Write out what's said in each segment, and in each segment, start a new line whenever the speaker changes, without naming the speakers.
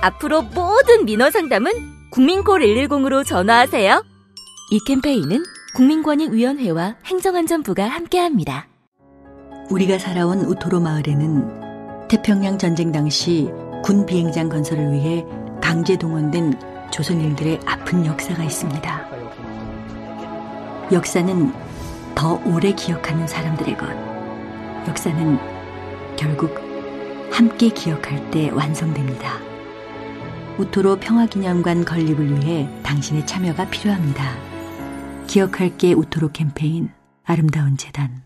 앞으로 모든 민원 상담은 국민콜 110으로 전화하세요. 이 캠페인은 국민권익위원회와 행정안전부가 함께합니다.
우리가 살아온 우토로 마을에는 태평양 전쟁 당시 군 비행장 건설을 위해 강제 동원된 조선인들의 아픈 역사가 있습니다. 역사는 더 오래 기억하는 사람들의 것. 역사는 결국 함께 기억할 때 완성됩니다. 우토로 평화기념관 건립을 위해 당신의 참여가 필요합니다. 기억할게 우토로 캠페인 아름다운 재단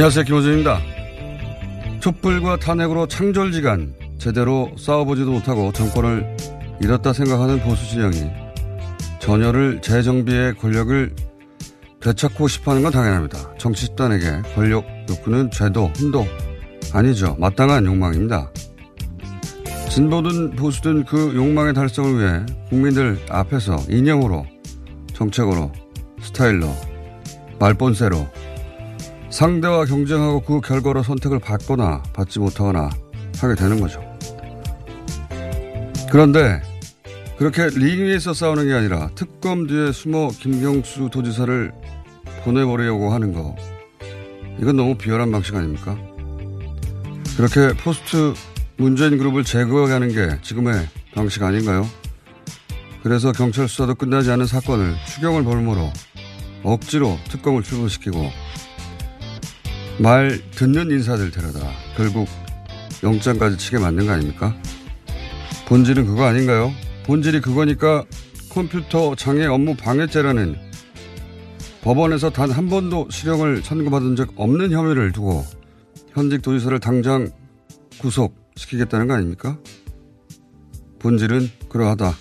안녕하세요. 김호준입니다. 촛불과 탄핵으로 창졸지간 제대로 싸워보지도 못하고 정권을 잃었다 생각하는 보수 진영이 전열을 재정비의 권력을 되찾고 싶어하는 건 당연합니다. 정치 집단에게 권력 욕구는 죄도 흠도 아니죠. 마땅한 욕망입니다. 진보든 보수든 그 욕망의 달성을 위해 국민들 앞에서 이념으로 정책으로 스타일로 말본세로 상대와 경쟁하고 그 결과로 선택을 받거나 받지 못하거나 하게 되는 거죠. 그런데 그렇게 링 위에서 싸우는 게 아니라 특검 뒤에 숨어 김경수 도지사를 보내버리려고 하는 거 이건 너무 비열한 방식 아닙니까? 그렇게 포스트 문재인 그룹을 제거하는 게 지금의 방식 아닌가요? 그래서 경찰 수사도 끝나지 않은 사건을 추경을 볼모로 억지로 특검을 출범시키고 말 듣는 인사들 데려다 결국 영장까지 치게 만든 거 아닙니까? 본질은 그거 아닌가요? 본질이 그거니까 컴퓨터 장애 업무 방해죄라는 법원에서 단 한 번도 실형을 선고받은 적 없는 혐의를 두고 현직 도지사를 당장 구속시키겠다는 거 아닙니까? 본질은 그러하다.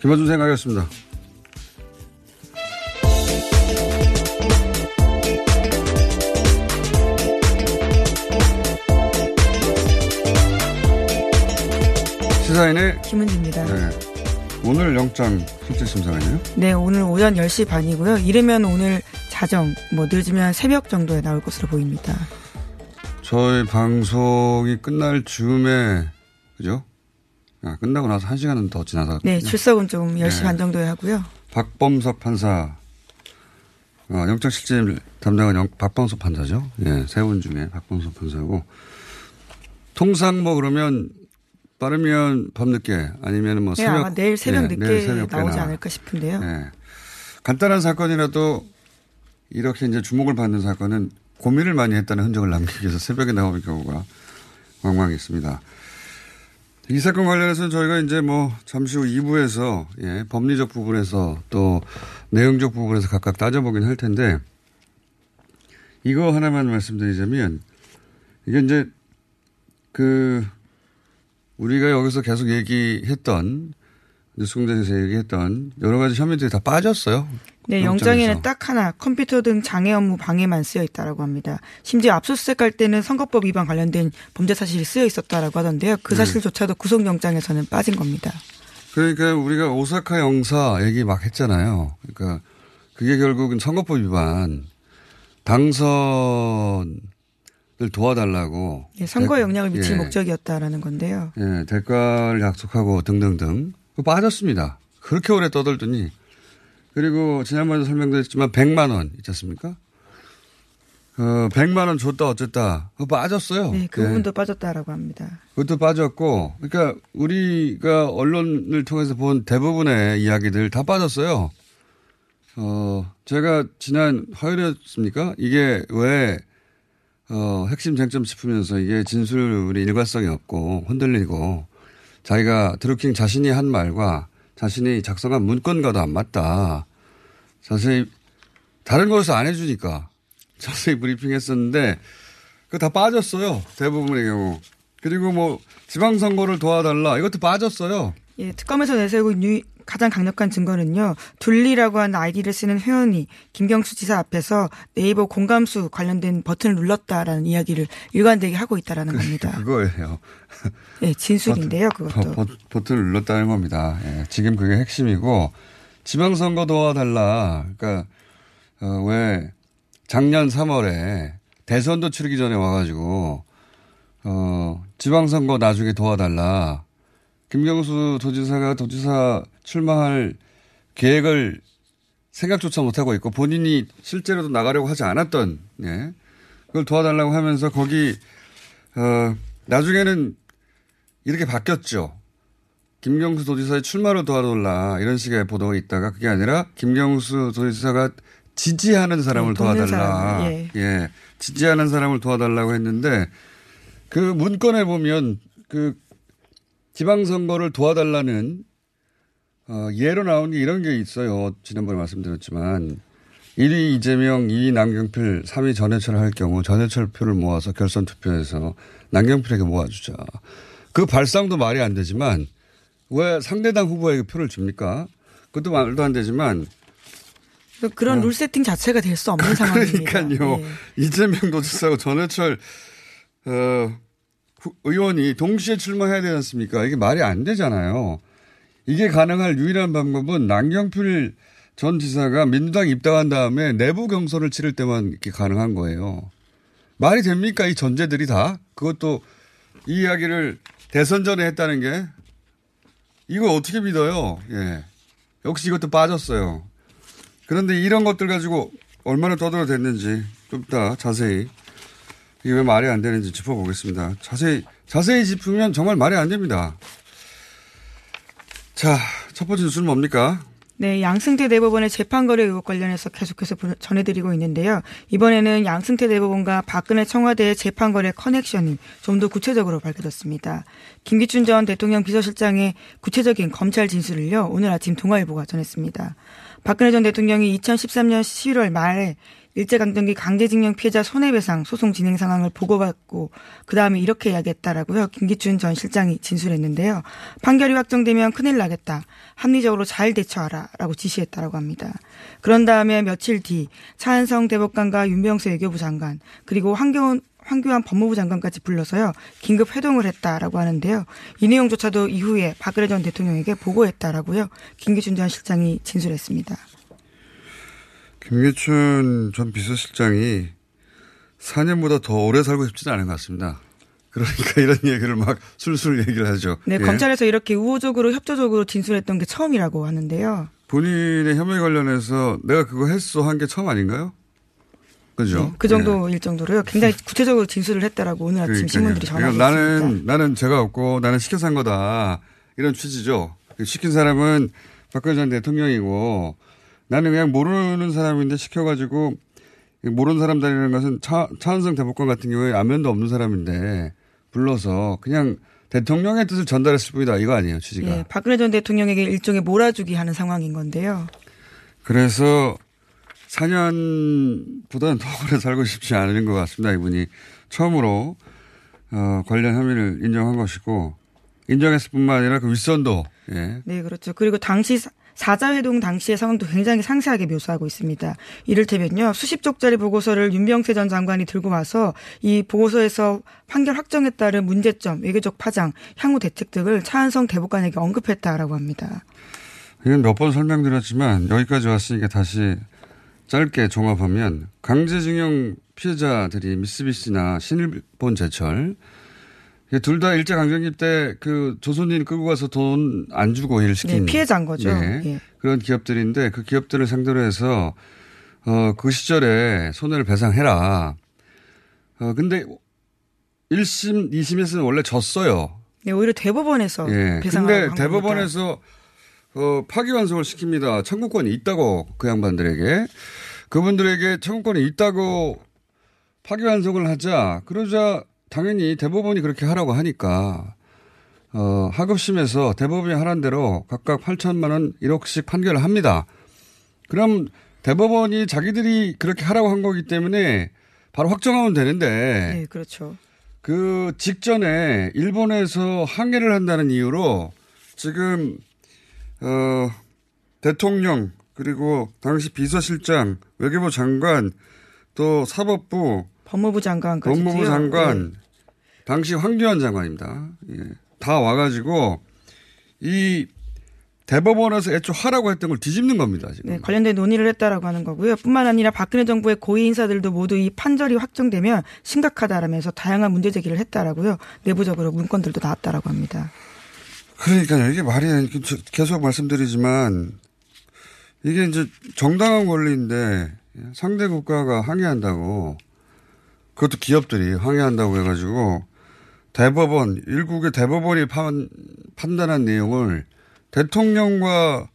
김어준 생각이었습니다. 시사인의
김은지입니다.
네. 오늘 영장 실질 심사가요?
네, 오늘 오전 10시 반이고요. 이르면 오늘 자정, 뭐 늦으면 새벽 정도에 나올 것으로 보입니다.
저희 방송이 끝날 즈음에 그죠? 아, 끝나고 나서 한 시간은 더 지나서.
네, 출석은 좀 10시
네.
반 정도에 하고요.
박범석 판사, 어, 영장 실질 담당은 영, 박범석 판사죠. 예, 세분 중에 박범석 판사고. 통상 뭐 그러면 빠르면 밤늦게 아니면 뭐
네,
새벽.
아마 내일 새벽
예,
늦게
내일 새벽에
나오지. 않을까 싶은데요.
예. 간단한 사건이라도 이렇게 이제 주목을 받는 사건은 고민을 많이 했다는 흔적을 남기기 위해서 새벽에 나오는 경우가 왕왕 있습니다. 이 사건 관련해서는 저희가 이제 뭐 잠시 후 2부에서 예, 법리적 부분에서 또 내용적 부분에서 각각 따져보긴 할 텐데 이거 하나만 말씀드리자면 이게 이제 그 우리가 여기서 계속 얘기했던 뉴스공장 에서 얘기했던 여러 가지 혐의들이 다 빠졌어요.
네,
영장에서.
영장에는 딱 하나 컴퓨터 등 장애 업무 방해만 쓰여 있다라고 합니다. 심지어 압수수색할 때는 선거법 위반 관련된 범죄 사실이 쓰여 있었다라고 하던데요. 그
네.
사실조차도 구속영장에서는 빠진 겁니다.
그러니까 우리가 오사카 영사 얘기 막 했잖아요. 그러니까 그게 결국은 선거법 위반, 당선 을 도와달라고.
예, 선거에
대-
영향을 미칠
예.
목적이었다라는 건데요.
예, 대가를 약속하고 등등등. 그거 빠졌습니다. 그렇게 오래 떠들더니. 그리고 지난번에 설명드렸지만 100만 원 있지 않습니까? 어, 100만 원 줬다 어쨌다. 그거 빠졌어요.
네, 그
예.
부분도 빠졌다라고 합니다.
그것도 빠졌고, 그러니까 우리가 언론을 통해서 본 대부분의 이야기들 다 빠졌어요. 어, 제가 지난 화요일이었습니까? 이게 왜, 어, 핵심 쟁점 짚으면서 이게 진술이 일관성이 없고 흔들리고 자기가 드루킹 자신이 한 말과 자신이 작성한 문건과도 안 맞다. 자세히 다른 곳에서 안 해주니까 자세히 브리핑 했었는데 그거 다 빠졌어요. 대부분의 경우. 그리고 뭐 지방선거를 도와달라 이것도 빠졌어요.
예, 특검에서 내세우고 가장 강력한 증거는요. 둘리라고 하는 아이디를 쓰는 회원이 김경수 지사 앞에서 네이버 공감수 관련된 버튼을 눌렀다라는 이야기를 일관되게 하고 있다라는 겁니다.
그거예요.
예, 진술인데요,
버,
그것도.
버, 버튼을 눌렀다는 겁니다. 예, 지금 그게 핵심이고 지방선거 도와달라. 그러니까 어, 왜 작년 3월에 대선도 치르기 전에 와가지고 어, 지방선거 나중에 도와달라. 김경수 도지사가 도지사 출마할 계획을 생각조차 못하고 있고 본인이 실제로도 나가려고 하지 않았던 예. 그걸 도와달라고 하면서 거기 어, 나중에는 이렇게 바뀌었죠. 김경수 도지사의 출마를 도와달라 이런 식의 보도가 있다가 그게 아니라 김경수 도지사가 지지하는 사람을
네, 돕는
도와달라.
사람, 예.
예. 지지하는 사람을 도와달라고 했는데 그 문건에 보면 그 지방선거를 도와달라는 어, 예로 나온 게 이런 게 있어요. 지난번에 말씀드렸지만 1위 이재명, 2위 남경필, 3위 전해철 할 경우 전해철 표를 모아서 결선 투표에서 남경필에게 모아주자. 그 발상도 말이 안 되지만 왜 상대당 후보에게 표를 줍니까? 그것도 말도 안 되지만
그런 룰 세팅 자체가 될 수 없는 상황입니다.
어. 그러니까요.
예.
이재명 도지사하고 전해철 어, 후- 의원이 동시에 출마해야 되지 않습니까? 이게 말이 안 되잖아요. 이게 가능할 유일한 방법은 남경필 전 지사가 민주당 입당한 다음에 내부 경선을 치를 때만 이렇게 가능한 거예요. 말이 됩니까? 이 전제들이 다? 그것도 이 이야기를 대선 전에 했다는 게 이거 어떻게 믿어요? 예. 역시 이것도 빠졌어요. 그런데 이런 것들 가지고 얼마나 떠들어 됐는지 좀 이따 자세히 이게 왜 말이 안 되는지 짚어보겠습니다. 자세히, 자세히 짚으면 정말 말이 안 됩니다. 자, 첫 번째 뉴스는 뭡니까?
네, 양승태 대법원의 재판거래 의혹 관련해서 계속해서 보- 전해드리고 있는데요. 이번에는 양승태 대법원과 박근혜 청와대의 재판거래 커넥션이 좀 더 구체적으로 밝혀졌습니다. 김기춘 전 대통령 비서실장의 구체적인 검찰 진술을요, 오늘 아침 동아일보가 전했습니다. 박근혜 전 대통령이 2013년 11월 말에 일제강점기 강제징용 피해자 손해배상 소송 진행 상황을 보고받고 그 다음에 이렇게 이야기했다라고요. 김기춘 전 실장이 진술했는데요. 판결이 확정되면 큰일 나겠다. 합리적으로 잘 대처하라라고 지시했다라고 합니다. 그런 다음에 며칠 뒤 차한성 대법관과 윤병수 외교부 장관 그리고 황교안 황교안 법무부 장관까지 불러서요 긴급 회동을 했다라고 하는데요 이 내용조차도 이후에 박근혜 전 대통령에게 보고했다라고요 김기춘 전 실장이 진술했습니다.
김기춘 전 비서실장이 4년보다 더 오래 살고 싶지는 않은 것 같습니다. 그러니까 이런 얘기를 막 술술 얘기를 하죠.
네,
예.
검찰에서 이렇게 우호적으로 협조적으로 진술했던 게 처음이라고 하는데요.
본인의 혐의 관련해서 내가 그거 했어 한 게 처음 아닌가요? 그죠?
네, 그 정도일 정도로요. 굉장히 구체적으로 진술을 했다라고 오늘 아침
그러니까요.
신문들이
그러니까
전하고 있습니다.
나는 나는 죄가 없고 나는 시켜서 한 거다 이런 취지죠. 시킨 사람은 박근혜 전 대통령이고 나는 그냥 모르는 사람인데 시켜가지고 모르는 사람들이라는 것은 차, 차은성 대법관 같은 경우에 안면도 없는 사람인데 불러서 그냥 대통령의 뜻을 전달했을 뿐이다 이거 아니에요 취지가.
예, 박근혜 전 대통령에게 일종의 몰아주기 하는 상황인 건데요.
그래서 4년보다는 더 오래 살고 싶지 않은 것 같습니다. 이분이 처음으로 어, 관련 혐의를 인정한 것이고 인정했을 뿐만 아니라 그 윗선도 예.
네, 그렇죠. 그리고 당시 사- 사자회동 당시의 상황도 굉장히 상세하게 묘사하고 있습니다. 이를테면요. 수십 쪽짜리 보고서를 윤병세 전 장관이 들고 와서 이 보고서에서 판결 확정에 따른 문제점, 외교적 파장, 향후 대책 등을 차한성 대법관에게 언급했다라고 합니다.
이건 몇 번 설명드렸지만 여기까지 왔으니까 다시 짧게 종합하면 강제징용 피해자들이 미쓰비시나 신일본 제철 둘 다 일제 강점기 때 그 조선인 끌고 가서 돈 안 주고 일을 시킨
네, 피해자인 거죠.
네,
예.
그런 기업들인데 그 기업들을 상대로 해서 어 그 시절에 손해를 배상해라. 어 근데 1심, 2심에서는 원래 졌어요.
네, 오히려 대법원에서
예.
배상을
근데
한
대법원에서 어, 파기환송을 시킵니다. 청구권이 있다고 그 양반들에게 그분들에게 청구권이 있다고 파기환송을 하자 그러자 당연히 대법원이 그렇게 하라고 하니까 어, 하급심에서 대법원이 하란 대로 각각 8천만 원 1억씩 판결을 합니다. 그럼 대법원이 자기들이 그렇게 하라고 한 거기 때문에 바로 확정하면 되는데
네, 그렇죠.
그 직전에 일본에서 항해를 한다는 이유로 지금 어 대통령 그리고 당시 비서실장, 외교부 장관, 또 사법부,
법무부 장관까지
법무부 장관, 당시 황교안 장관입니다. 예. 다 와가지고 이 대법원에서 애초 하라고 했던 걸 뒤집는 겁니다. 지금.
네, 관련된 논의를 했다라고 하는 거고요. 뿐만 아니라 박근혜 정부의 고위 인사들도 모두 이 판결이 확정되면 심각하다라면서 다양한 문제 제기를 했다라고요. 내부적으로 문건들도 나왔다라고 합니다.
그러니까요. 이게 말이 계속 말씀드리지만 이게 이제 정당한 권리인데 상대 국가가 항의한다고 그것도 기업들이 항의한다고 해가지고 대법원 일국의 대법원이 판, 판단한 내용을 대통령과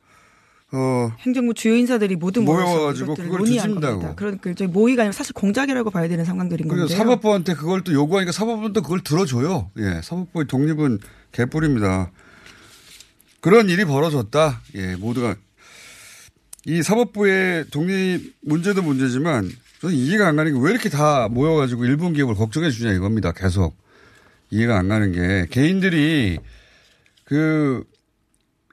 어
행정부 주요 인사들이 모두
모여가지고 그걸 뒤집는다고.
그러니까 이제 모의가 아니라 사실 공작이라고 봐야 되는 상황들인
그리고
건데요.
사법부한테 그걸 또 요구하니까 사법부도 그걸 들어줘요. 예, 사법부의 독립은 개뿔입니다. 그런 일이 벌어졌다. 예, 모두가 이 사법부의 독립 문제도 문제지만 저는 이해가 안 가는 게 왜 이렇게 다 모여가지고 일본 기업을 걱정해 주냐 이겁니다. 계속 이해가 안 가는 게 개인들이 그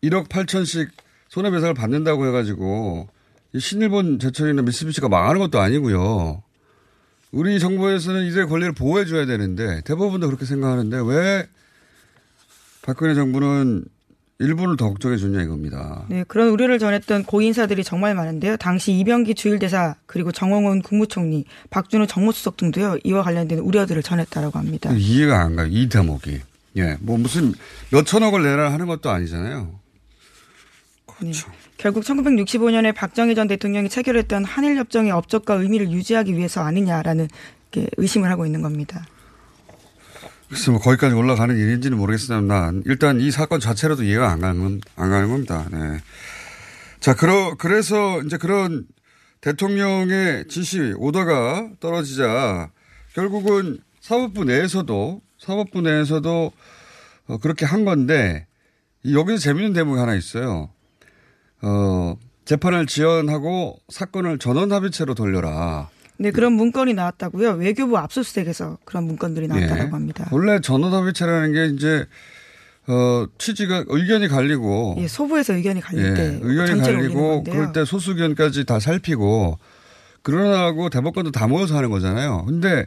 1억 8천씩 손해배상을 받는다고 해가지고 이 신일본 제철이나 미쓰비시가 망하는 것도 아니고요. 우리 정부에서는 이들의 권리를 보호해 줘야 되는데 대법원도 그렇게 생각하는데 왜 박근혜 정부는 일본을 더 걱정해 줬냐 이겁니다.
네, 그런 우려를 전했던 고위 인사들이 정말 많은데요. 당시 이병기 주일대사 그리고 정홍원 국무총리, 박준호 정무수석 등도요. 이와 관련된 우려들을 전했다라고 합니다.
이해가 안 가요. 이 대목이. 예, 뭐 무슨 몇 천억을 내라 하는 것도 아니잖아요. 그렇죠.
네. 결국 1965년에 박정희 전 대통령이 체결했던 한일 협정의 업적과 의미를 유지하기 위해서 아니냐라는 의심을 하고 있는 겁니다.
글쎄 뭐 거기까지 올라가는 일인지는 난 일단 이 사건 자체로도 이해가 안 가는 안 가는 겁니다. 네. 자, 그러 그래서 이제 그런 대통령의 지시 오더가 떨어지자 결국은 사법부 내에서도 사법부 내에서도 어, 그렇게 한 건데 여기서 재밌는 대목이 하나 있어요. 어, 재판을 지연하고 사건을 전원 합의체로 돌려라.
네, 그런 문건이 나왔다고요. 외교부 압수수색에서 그런 문건들이 나왔다고
예.
합니다.
원래 전원합의체라는 게 이제 어 취지가 의견이 갈리고
예, 소부에서 의견이 갈릴
예,
때
의견이 갈리고. 그럴 때 소수 의견까지 다 살피고 그러나고 대법관도 다 모여서 하는 거잖아요. 근데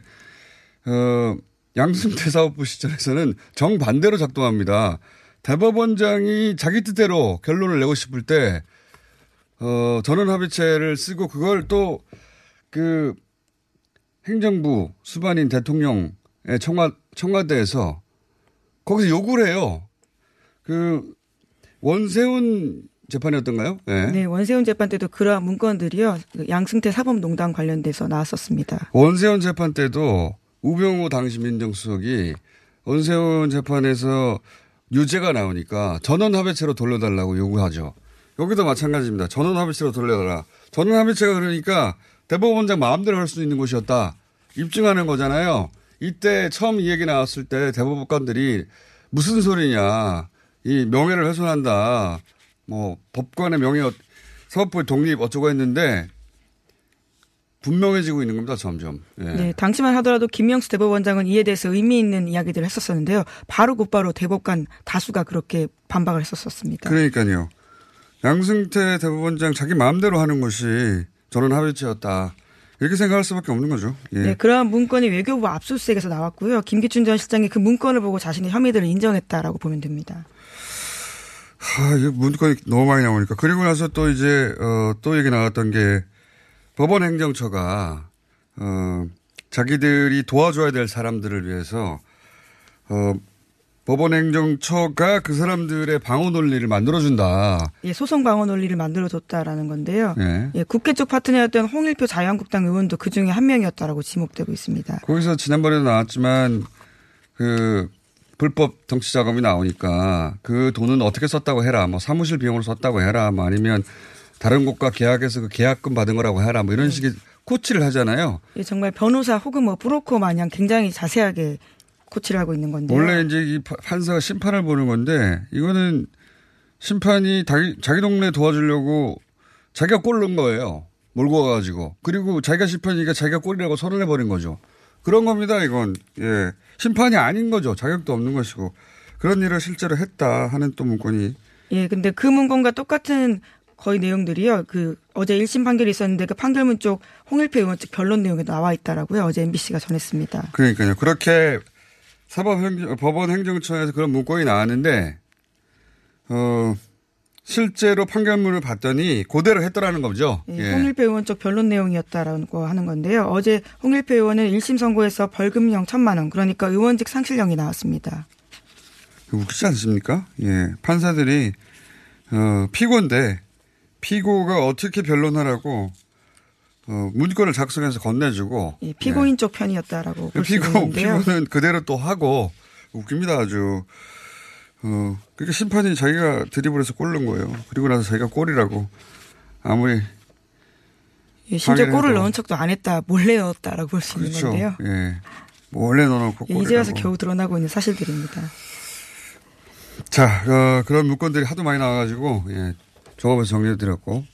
어 양승태 사법부 시절에서는 정반대로 작동합니다. 대법원장이 자기 뜻대로 결론을 내고 싶을 때 어, 전원합의체를 쓰고 그걸 또 그 행정부 수반인 대통령의 청와, 청와대에서 거기서 요구를 해요. 그 원세훈 재판이었던가요? 네.
네, 원세훈 재판 때도 그러한 문건들이요. 그 양승태 사법농단 관련돼서 나왔었습니다.
원세훈 재판 때도 우병우 당시 민정수석이 원세훈 재판에서 유죄가 나오니까 전원합의체로 돌려달라고 요구하죠. 여기도 마찬가지입니다. 전원합의체로 돌려달라. 전원합의체가 그러니까 대법원장 마음대로 할 수 있는 곳이었다. 입증하는 거잖아요. 이때 처음 이 얘기 나왔을 때 대법관들이 무슨 소리냐. 이 명예를 훼손한다. 뭐 법관의 명예, 사법부의 독립 어쩌고 했는데 분명해지고 있는 겁니다. 점점. 예.
네, 당시만 하더라도 김명수 대법원장은 이에 대해서 의미 있는 이야기들을 했었었는데요. 바로 곧바로 대법관 다수가 그렇게 반박을 했었었습니다.
그러니까요. 양승태 대법원장 자기 마음대로 하는 것이 저는 합의체였다. 이렇게 생각할 수밖에 없는 거죠. 예.
네, 그러한 문건이 외교부 압수수색에서 나왔고요. 김기춘 전 실장이 그 문건을 보고 자신의 혐의들을 인정했다라고 보면 됩니다.
하, 이거 문건이 너무 많이 나오니까. 그리고 나서 또 이제, 어, 또 얘기 나왔던 게 법원 행정처가, 어, 자기들이 도와줘야 될 사람들을 위해서, 어, 법원 행정처가 그 사람들의 방어 논리를 만들어준다.
예, 소송 방어 논리를 만들어줬다라는 건데요.
예.
예, 국회 쪽 파트너였던 홍일표 자유한국당 의원도 그 중에 한 명이었다라고 지목되고 있습니다.
거기서 지난번에도 나왔지만, 그, 불법 정치 자금이 나오니까 그 돈은 어떻게 썼다고 해라. 뭐 사무실 비용으로 썼다고 해라. 뭐 아니면 다른 곳과 계약해서 그 계약금 받은 거라고 해라. 뭐 이런 식의 코치를 하잖아요.
예, 정말 변호사 혹은 뭐 브로커 마냥 굉장히 자세하게 코치를 하고 있는 건데요.
원래 이제 이 파- 판사가 심판을 보는 건데 이거는 심판이 자기, 자기 동네 도와주려고 자기가 꼴 넣은 거예요. 몰고 가가지고. 그리고 자기가 심판이니까 자기가 꼴이라고 선언해 버린 거죠. 그런 겁니다, 이건. 예. 심판이 아닌 거죠. 자격도 없는 것이고. 그런 일을 실제로 했다 하는 또 문건이.
예, 근데 그 문건과 똑같은 거의 내용들이요. 그 어제 1심 판결이 있었는데 그 판결문 쪽 홍일표 의원 측 변론 내용에 나와 있다라고요. 어제 MBC가 전했습니다.
그러니까요. 그렇게 사법행정, 법원 행정처에서 그런 문건이 나왔는데, 어, 실제로 판결문을 봤더니 그대로 했더라는 거죠.
예,
예.
홍일표 의원 쪽 변론 내용이었다라고 하는 건데요. 어제 홍일표 의원은 1심 선고에서 벌금형 천만 원, 그러니까 의원직 상실령이 나왔습니다.
웃기지 않습니까? 예. 판사들이, 어, 피고인데, 피고가 어떻게 변론하라고, 어, 문건을 작성해서 건네주고.
예, 피고인 쪽 편이었다라고 볼수
피고,
있는데요.
피고는 그대로 또 하고, 웃깁니다, 아주. 어, 그러니까 심판이 자기가 드리블 해서 골 넣은 거예요. 그리고 나서 자기가 골이라고. 아무리,
예, 심지어. 골을 넣은 척도 안 했다, 몰래 넣었다라고 볼 수 있는
그렇죠.
건데요.
예. 원래 넣어놓고
예. 이제 와서 겨우 드러나고 있는 사실들입니다.
자, 어, 그런 문건들이 하도 많이 나와가지고, 예. 종합해서 정리해드렸고.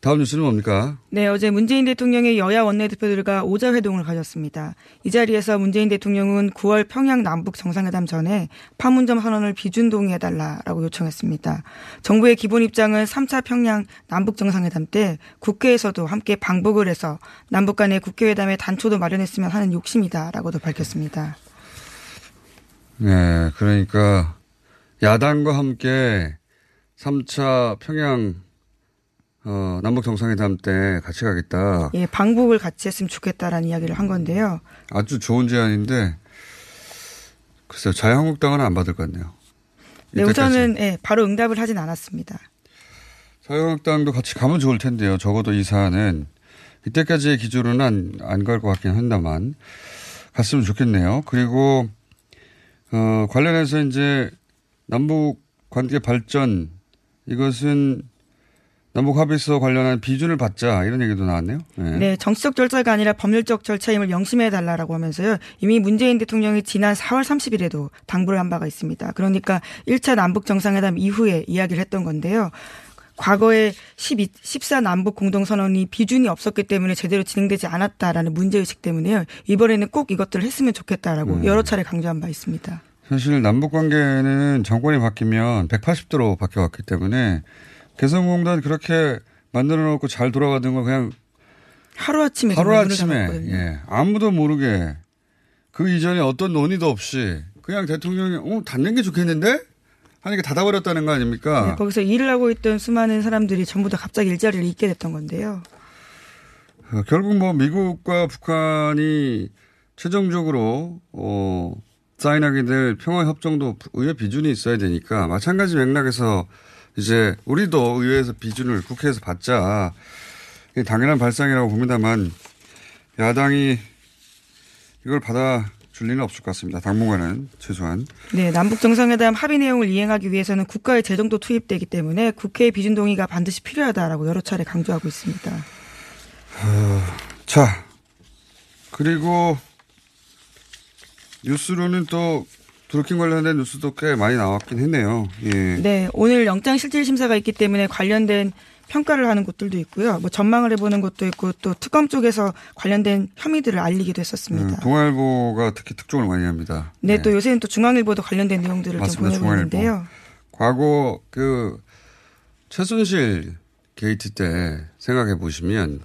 다음 뉴스는 뭡니까?
네, 어제 문재인 대통령의 여야 원내대표들과 오자 회동을 가졌습니다. 이 자리에서 문재인 대통령은 9월 평양 남북 정상회담 전에 판문점 선언을 비준 동의해달라라고 요청했습니다. 정부의 기본 입장은 3차 평양 남북 정상회담 때 국회에서도 함께 방북을 해서 남북 간의 국회회담의 단초도 마련했으면 하는 욕심이다라고도 밝혔습니다.
네, 그러니까, 야당과 함께 3차 평양, 어, 남북 정상회담 때 같이 가겠다.
예, 방북을 같이 했으면 좋겠다라는 이야기를 한 건데요.
아주 좋은 제안인데, 글쎄요, 자유한국당은 안 받을 것 같네요.
네,
이때까지.
우선은 예, 바로 응답을 하진 않았습니다.
자유한국당도 같이 가면 좋을 텐데요. 적어도 이 사안은 이때까지의 기조로는 안 갈 것 같긴 한다만 갔으면 좋겠네요. 그리고 어, 관련해서 이제 남북 관계 발전 이것은 남북 합의서 관련한 비준을 받자 이런 얘기도 나왔네요. 네.
네, 정치적 절차가 아니라 법률적 절차임을 명심해 달라라고 하면서요. 이미 문재인 대통령이 지난 4월 30일에도 당부를 한 바가 있습니다. 그러니까 1차 남북 정상회담 이후에 이야기를 했던 건데요. 과거에 12, 14 남북 공동선언이 비준이 없었기 때문에 제대로 진행되지 않았다라는 문제의식 때문에요. 이번에는 꼭 이것들을 했으면 좋겠다라고
음.
여러 차례 강조한 바 있습니다.
사실 남북 관계는 정권이 바뀌면 180도로 바뀌어왔기 때문에 개성공단 그렇게 만들어 놓고 잘 돌아가던 거 그냥
하루아침에
하루
정말 문을
아침에
닫았거든요.
예, 아무도 모르게 그 이전에 어떤 논의도 없이 그냥 대통령이 어 닫는 게 좋겠는데 하니까 닫아버렸다는 거 아닙니까?
네, 거기서 일을 하고 있던 수많은 사람들이 전부 다 갑자기 일자리를 잃게 됐던 건데요.
어, 결국 뭐 미국과 북한이 최종적으로 어 사인하게 될 평화 협정도 의회 비준이 있어야 되니까 마찬가지 맥락에서 이제 우리도 의회에서 비준을 국회에서 받자 당연한 발상이라고 봅니다만 야당이 이걸 받아 줄 리는 없을 것 같습니다. 당분간은 최소한.
네, 남북 정상회담 합의 내용을 이행하기 위해서는 국가의 재정도 투입되기 때문에 국회의 비준 동의가 반드시 필요하다라고 여러 차례 강조하고 있습니다.
자, 그리고 뉴스로는 또 드루킹 관련된 뉴스도 꽤 많이 나왔긴 했네요. 예.
네, 오늘 영장 실질 심사가 있기 때문에 관련된 평가를 하는 곳들도 있고요. 뭐 전망을 해보는 곳도 있고 또 특검 쪽에서 관련된 혐의들을 알리기도
음,
했었습니다.
동아일보가 특히 특종을 많이 합니다.
네,
예.
또 요새는 또 중앙일보도 관련된 내용들을 좀
맞습니다.
보내고 있는데요.
과거 그 최순실 게이트 때 생각해 보시면,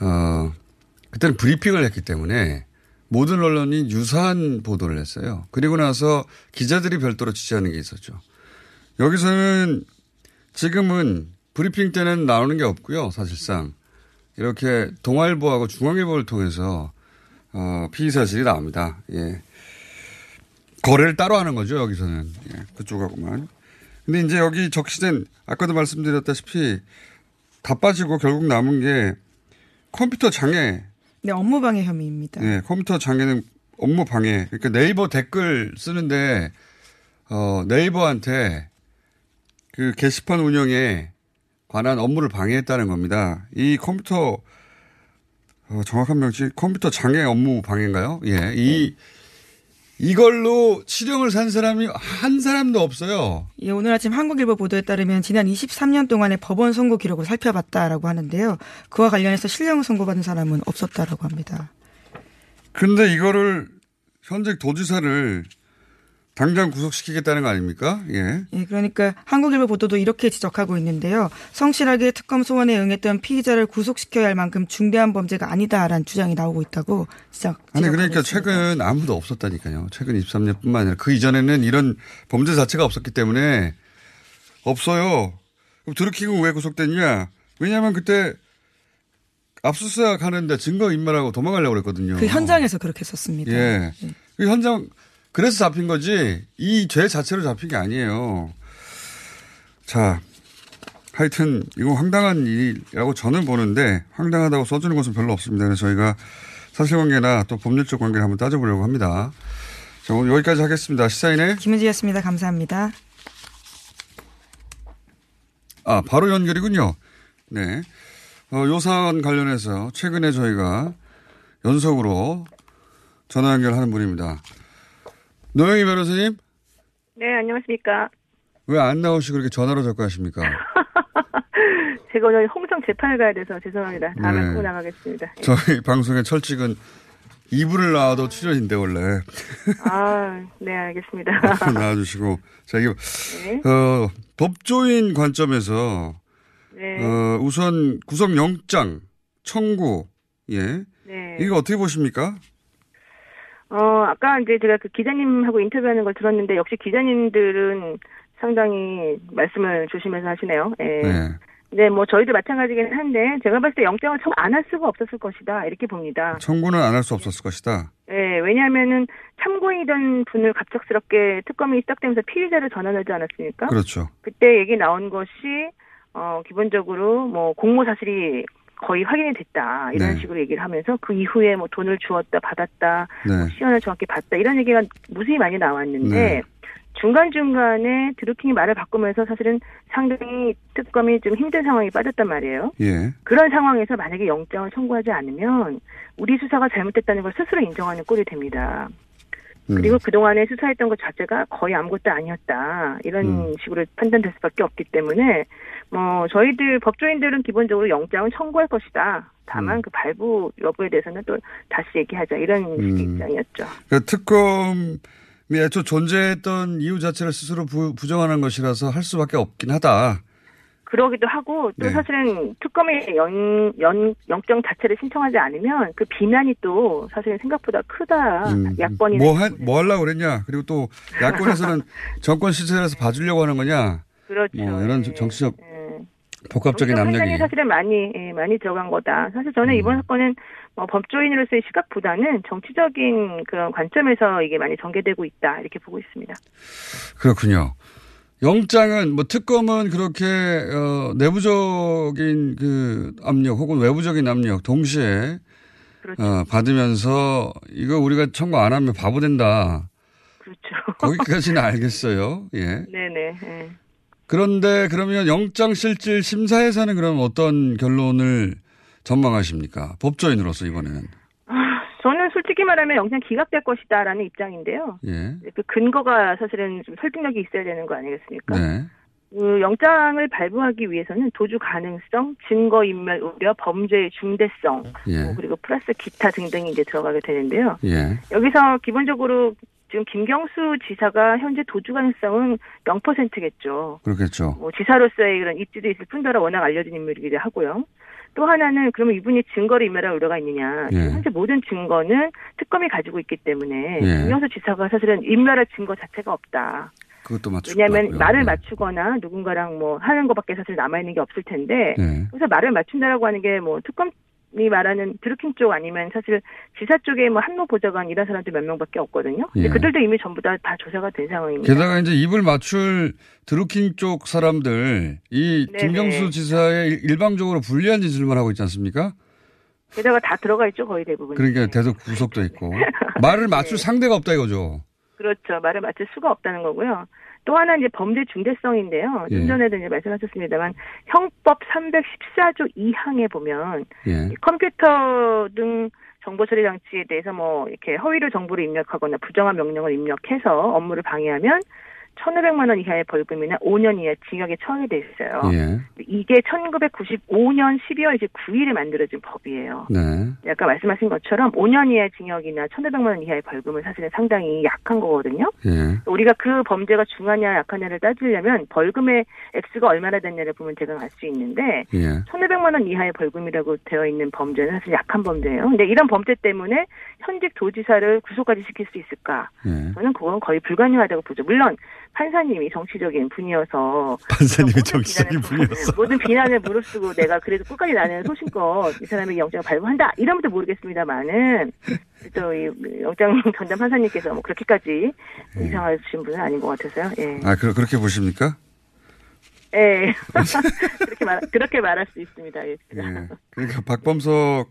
어, 그때는 브리핑을 했기 때문에 모든 언론이 유사한 보도를 했어요. 그리고 나서 기자들이 별도로 지시하는 게 있었죠. 여기서는 지금은 브리핑 때는 나오는 게 없고요. 사실상 이렇게 동아일보하고 중앙일보를 통해서 어, 피의 사실이 나옵니다. 예. 거래를 따로 하는 거죠. 여기서는 예, 그쪽하고만. 근데 이제 여기 적시된 아까도 말씀드렸다시피 다 빠지고 결국 남은 게 컴퓨터 장애.
네, 업무 방해 혐의입니다.
네, 컴퓨터 장애는 업무 방해. 그러니까 네이버 댓글 쓰는데 어, 네이버한테 그 게시판 운영에 관한 업무를 방해했다는 겁니다. 이 컴퓨터 어, 정확한 명칭 컴퓨터 장애 업무 방해인가요? 예, 이 이걸로 실형을 산 사람이 한 사람도 없어요.
예, 오늘 아침 한국일보 보도에 따르면 지난 23년 동안의 법원 선고 기록을 살펴봤다라고 하는데요. 그와 관련해서 실형 선고받은 사람은 없었다라고 합니다.
근데 이거를 현직 도지사를 당장 구속시키겠다는 거 아닙니까? 예.
예, 그러니까 한국일보 보도도 이렇게 지적하고 있는데요. 성실하게 특검 소원에 응했던 피의자를 구속시켜야 할 만큼 중대한 범죄가 아니다라는 주장이 나오고 있다고 지적.
아니 그러니까
있습니다.
최근 아무도 없었다니까요. 최근 23년뿐만 아니라 그 이전에는 이런 범죄 자체가 없었기 때문에 없어요. 그럼 들키고 왜 구속됐냐? 왜냐하면 그때 압수수색 하는데 증거 인멸하고 도망가려고 그랬거든요.
그 현장에서 그렇게 썼습니다.
예. 그 현장 그래서 잡힌 거지 이 죄 자체로 잡힌 게 아니에요. 자, 하여튼 이거 황당한 일이라고 저는 보는데 황당하다고 써주는 것은 별로 없습니다. 그래서 저희가 사실관계나 또 법률적 관계를 한번 따져보려고 합니다. 자, 오늘 여기까지 하겠습니다. 시사인의
김은지였습니다. 감사합니다.
아 바로 연결이군요. 네, 어, 요 사안 관련해서 최근에 저희가 연속으로 전화 연결하는 분입니다. 노영희 변호사님
네, 안녕하십니까.
왜 안 나오시고 그렇게 전화로 접근하십니까?
제가 오늘 홍성 재판을 가야 돼서 죄송합니다. 다음에
네.
꼭 나가겠습니다. 예.
저희 방송의 철칙은 2부를 나와도 출연인데 원래
아, 네, 알겠습니다.
나와주시고 자 이거
네.
어, 법조인 관점에서
네.
어, 우선 구속영장 청구 예
네.
이거 어떻게 보십니까?
어, 아까 이제 제가 그 기자님하고 인터뷰하는 걸 들었는데 역시 기자님들은 상당히 말씀을 조심해서 하시네요. 예.
네.
네, 뭐 저희도 마찬가지긴 한데 제가 봤을 때 영장을 청구 안 할 수가 없었을 것이다 이렇게 봅니다.
청구는 안 할 수 없었을 것이다.
예, 왜냐하면은 참고인이던 분을 갑작스럽게 특검이 시작되면서 피의자를 전환하지 않았습니까?
그렇죠.
그때 얘기 나온 것이 어 기본적으로 뭐 공모 사실이 거의 확인이 됐다 이런
네.
식으로 얘기를 하면서 그 이후에 뭐 돈을 주었다 받았다
네.
시간을 정확히 봤다 이런 얘기가 무수히 많이 나왔는데
네.
중간 중간에 드루킹이 말을 바꾸면서 사실은 상당히 특검이 좀 힘든 상황에 빠졌단 말이에요.
예.
그런 상황에서 만약에 영장을 청구하지 않으면 우리 수사가 잘못됐다는 걸 스스로 인정하는 꼴이 됩니다.
음.
그리고 그동안에 수사했던 것 자체가 거의 아무것도 아니었다. 이런
음.
식으로 판단될 수밖에 없기 때문에 뭐 저희들 법조인들은 기본적으로 영장을 청구할 것이다. 다만
음.
그 발부 여부에 대해서는 또 다시 얘기하자 이런
음.
입장이었죠.
그 특검이 애초 존재했던 이유 자체를 스스로 부, 부정하는 것이라서 할 수밖에 없긴 하다.
그러기도 하고 또
네.
사실은 특검이 연, 연, 영장 자체를 신청하지 않으면 그 비난이 또 사실은 생각보다 크다.
음,
야권이나
뭐, 하, 뭐 하려고 그랬냐. 그리고 또 야권에서는 정권 시절에서 봐주려고 하는 거냐.
그렇죠.
뭐 이런
예.
정치적
예.
복합적인 압력이.
사실은 많이 예, 많이 들어간 거다. 사실 저는 이번
음.
사건은 뭐 법조인으로서의 시각보다는 정치적인 그런 관점에서 이게 많이 전개되고 있다 이렇게 보고 있습니다.
그렇군요. 영장은 뭐 특검은 그렇게 어 내부적인 그 압력 혹은 외부적인 압력 동시에
그렇죠.
어 받으면서 이거 우리가 청구 안 하면 바보 된다.
그렇죠.
거기까지는 알겠어요. 예.
네네. 예.
그런데 그러면 영장 실질 심사에서는 그럼 어떤 결론을 전망하십니까? 법조인으로서 이번에는.
솔직히 말하면 영장 기각될 것이다라는 입장인데요.
예.
그 근거가 사실은 좀 설득력이 있어야 되는 거 아니겠습니까?
네.
그 영장을 발부하기 위해서는 도주 가능성, 증거 인멸 우려, 범죄의 중대성,
예.
뭐 그리고 플러스 기타 등등이 이제 들어가게 되는데요.
예.
여기서 기본적으로 지금 김경수 지사가 현재 도주 가능성은 0%겠죠.
그렇겠죠.
뭐 지사로서의 그런 입지도 있을 뿐더러 워낙 알려진 인물이기도 하고요. 또 하나는 그러면 이분이 증거를 인멸할 우려가 있느냐.
예.
현재 모든 증거는 특검이 가지고 있기 때문에
예.
김경수 지사가 사실은 인멸할 증거 자체가 없다.
그것도 맞추고.
왜냐하면 말을
네.
맞추거나 누군가랑 뭐 하는 것밖에 사실 남아 있는 게 없을 텐데
네.
그래서 말을 맞춘다라고 하는 게 뭐 특검 이 말하는 드루킹 쪽 아니면 사실 지사 쪽에 뭐 한노 보좌관 이런 사람들 몇 명밖에 없거든요.
예.
그들도 이미 전부 다, 다 조사가 된 상황입니다.
게다가 이제 입을 맞출 드루킹 쪽 사람들 이
네네.
김경수 지사의 일- 일방적으로 불리한 짓을만 하고 있지 않습니까?
게다가 다 들어가 있죠 거의 대부분.
그러니까 계속 구속도 있고 말을 맞출 상대가 없다 이거죠.
그렇죠. 말을 맞출 수가 없다는 거고요. 또 하나 이제 범죄 중대성인데요. 좀
예.
전에도 이제 말씀하셨습니다만 형법 314조 2항에 보면
예.
이 컴퓨터 등 정보 처리 장치에 대해서 뭐 이렇게 허위로 정보를 입력하거나 부정한 명령을 입력해서 업무를 방해하면 1,500만 원 이하의 벌금이나 5년 이하 징역에 처하게 돼 있어요.
예.
이게 1995년 12월 이제 9일에 만들어진 법이에요.
네.
아까 말씀하신 것처럼 5년 이하의 징역이나 1,500만 원 이하의 벌금은 사실은 상당히 약한 거거든요.
예.
우리가 그 범죄가 중하냐 약하냐를 따지려면 벌금의 액수가 얼마나 됐냐를 보면 제가 알수 있는데
예.
1,500만 원 이하의 벌금이라고 되어 있는 범죄는 사실 약한 범죄예요. 근데 이런 범죄 때문에 현직 도지사를 구속까지 시킬 수 있을까?
예.
저는 그건 거의 불가능하다고 보죠. 물론 판사님이 정치적인 분이어서
판사님이 정치적인 분이었어.
모든 비난을 무릅쓰고 내가 그래도 끝까지 나는 소신껏 이 사람에게 영장을 발부한다 이러면 또 모르겠습니다만은 또 이 영장 전담 판사님께서 뭐 그렇게까지
예.
이상하신 분은 아닌 것 같아서요. 예.
아, 그, 그렇게 보십니까?
예. 그렇게 말 그렇게 말할 수 있습니다. 예.
예. 그러니까 박범석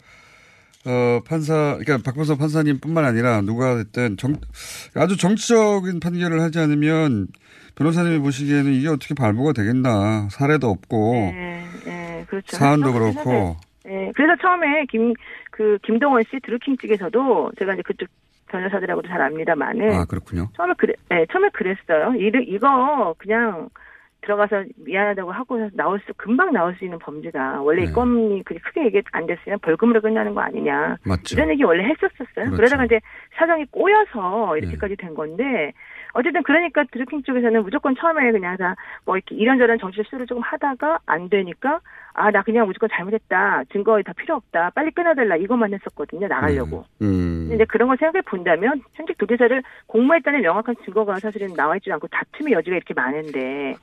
어, 판사, 그러니까 박범석 판사님뿐만 아니라 누가 됐든 정, 아주 정치적인 판결을 하지 않으면 변호사님이 보시기에는 이게 어떻게 발부가 되겠나. 사례도 없고
예, 예, 그렇죠.
사안도 그렇고.
예, 그래서 처음에 김, 그, 김동원 씨 드루킹 측에서도 제가 이제 그쪽 변호사들하고도 잘 압니다만은.
아, 그렇군요.
처음에 그래, 예, 처음에 그랬어요. 이, 이거 그냥 들어가서 미안하다고 하고 나올 수, 금방 나올 수 있는 범죄다. 원래
네.
이 건이 그렇게 크게 얘기 안 됐으면 벌금으로 끝나는 거 아니냐.
맞죠.
이런 얘기 원래 했었었어요.
그렇죠.
그러다가 이제 사정이 꼬여서
네.
이렇게까지 된 건데 어쨌든 그러니까 드루킹 쪽에서는 무조건 처음에 그냥 다 뭐 이렇게 이런저런 정치 수를 조금 하다가 안 되니까 아 나 그냥 무조건 잘못했다 증거 다 필요 없다 빨리 끊어달라 이것만 했었거든요 나가려고.
음.
근데 그런 걸 생각해 본다면 현직 도지사를 공모했다는 명확한 증거가 사실은 나와 있지 않고 다툼의 여지가 이렇게 많은데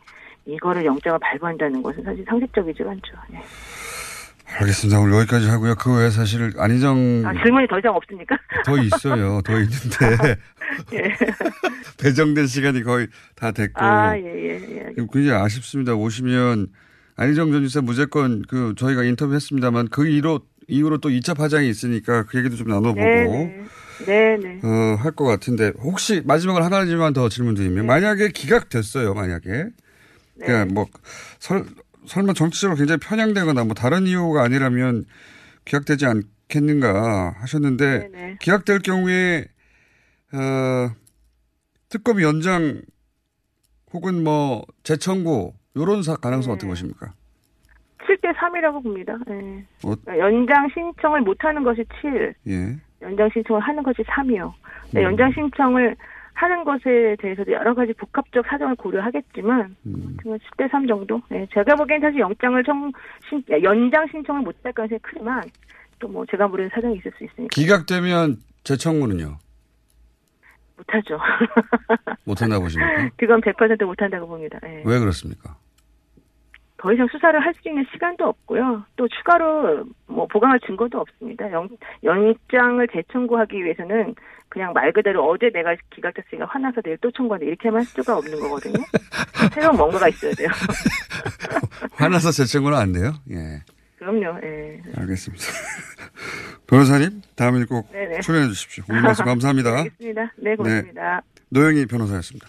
이거를 영장을 발부한다는 것은 사실 상식적이지가 않죠. 네.
알겠습니다. 오늘 여기까지 하고요. 그 외에 사실 안희정
아, 질문이 더 이상 없습니까?
더 있어요. 더 있는데
예.
배정된 시간이 거의 다 됐고
아, 예, 예, 예.
굉장히 아쉽습니다. 오시면 안희정 전 지사 무조건 그 저희가 인터뷰했습니다만 그 이후로 이후로 또 2차 파장이 있으니까 그 얘기도 좀 나눠보고
네, 네, 네.
어, 할 것 같은데 혹시 마지막으로 하나만 더 질문드리면
네.
만약에 기각됐어요. 만약에 그러니까 뭐 설, 설마 정치적으로 굉장히 편향되거나 뭐 다른 이유가 아니라면 기각되지 않겠는가 하셨는데
네, 네.
기각될 경우에 어, 특검 연장 혹은 뭐 재청구 요런 사 가능성 어떻게 보십니까?
7대 3이라고 봅니다. 예.
어?
그러니까 연장 신청을 못 하는 것이 7,
예.
연장 신청을 하는 것이 3이요.
음.
연장 신청을 하는 것에 대해서도 여러 가지 복합적 사정을 고려하겠지만
음.
7대 3 정도. 예. 제가 보기엔 사실 영장을 청 신, 연장 신청을 못할 가능성이 크지만 또 뭐 제가 모르는 사정이 있을 수 있으니까
기각되면 재청구는요?
못하죠.
못한다 보십니까?
그건 100% 못한다고 봅니다. 예.
왜 그렇습니까?
더 이상 수사를 할 수 있는 시간도 없고요. 또 추가로 뭐 보강할 증거도 없습니다. 영, 영장을 재청구하기 위해서는 그냥 말 그대로 어제 내가 기각됐으니까 화나서 내일 또 청구한다 이렇게만 할 수가 없는 거거든요. 새로운 뭔가가 있어야 돼요.
화나서 재청구는 안 돼요? 예.
그럼요. 예.
알겠습니다. 변호사님, 다음에 꼭
네네.
출연해 주십시오. 오늘 말씀 감사합니다.
알겠습니다. 네, 고맙습니다.
노영희 변호사였습니다.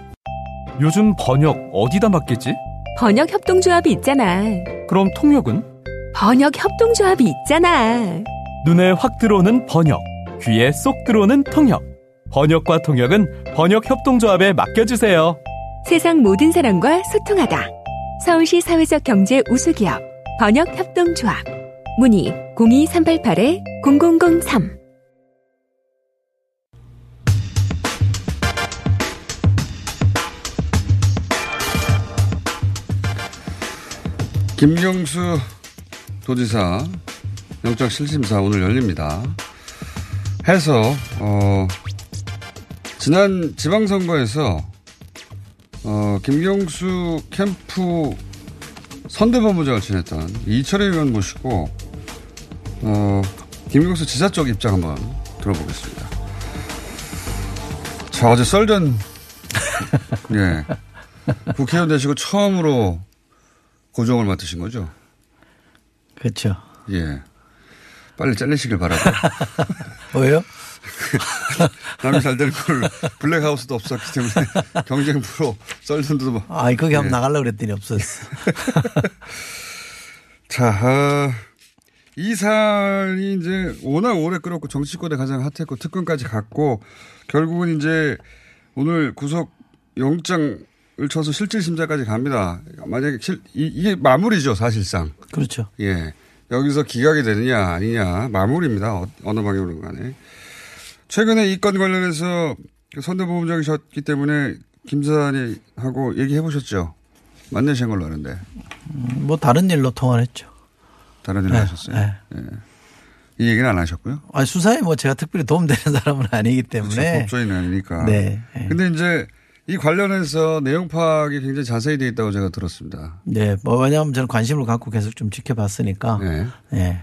요즘 번역 어디다 맡겠지?
번역 협동조합이 있잖아.
그럼 통역은?
번역 협동조합이 있잖아.
눈에 확 들어오는 번역, 귀에 쏙 들어오는 통역. 번역과 통역은 번역 협동조합에 맡겨주세요.
세상 모든 사람과 소통하다. 서울시 사회적 경제 우수기업 번역 협동조합. 문의 02388-0003.
김경수 도지사 영장 실심사 오늘 열립니다. 해서 어 지난 지방선거에서 어 김경수 캠프 선대본부장을 지냈던 이철혜 의원 모시고 어 김경수 지사 쪽 입장 한번 들어보겠습니다. 자 어제 썰전 예 국회의원 되시고 처음으로 고정을 맡으신 거죠?
그렇죠.
예. 빨리 잘리시길 바라고.
왜요?
남이 잘 되는 걸 블랙하우스도 없었기 때문에 경쟁 프로 썰전도 뭐.
아, 거기 한번
예.
나가려고 그랬더니 없었어.
자, 아, 이 사안이 이제 워낙 오래 끌었고 정치권에 가장 핫했고 특검까지 갔고 결국은 이제 오늘 구속 영장을 쳐서 실질 심사까지 갑니다. 만약에 실, 이, 이게 마무리죠 사실상.
그렇죠.
예. 여기서 기각이 되느냐 아니냐 마무리입니다. 어, 어느 방향으로 가네. 최근에 이 건 관련해서 그 선대본부장이셨기 때문에 김 사장님하고 얘기해 보셨죠? 만나신 걸로 아는데.
음, 뭐 다른 일로 통화를 했죠.
다른 일
네,
하셨어요?
네.
예. 이 얘기는 안 하셨고요?
아니, 수사에 뭐 제가 특별히 도움되는 사람은 아니기 때문에.
그렇죠. 법조인은 아니니까.
네.
근데 이제 이 관련해서 내용 파악이 굉장히 자세히 돼 있다고 제가 들었습니다.
네. 뭐 왜냐하면 저는 관심을 갖고 계속 좀 지켜봤으니까.
네.
예.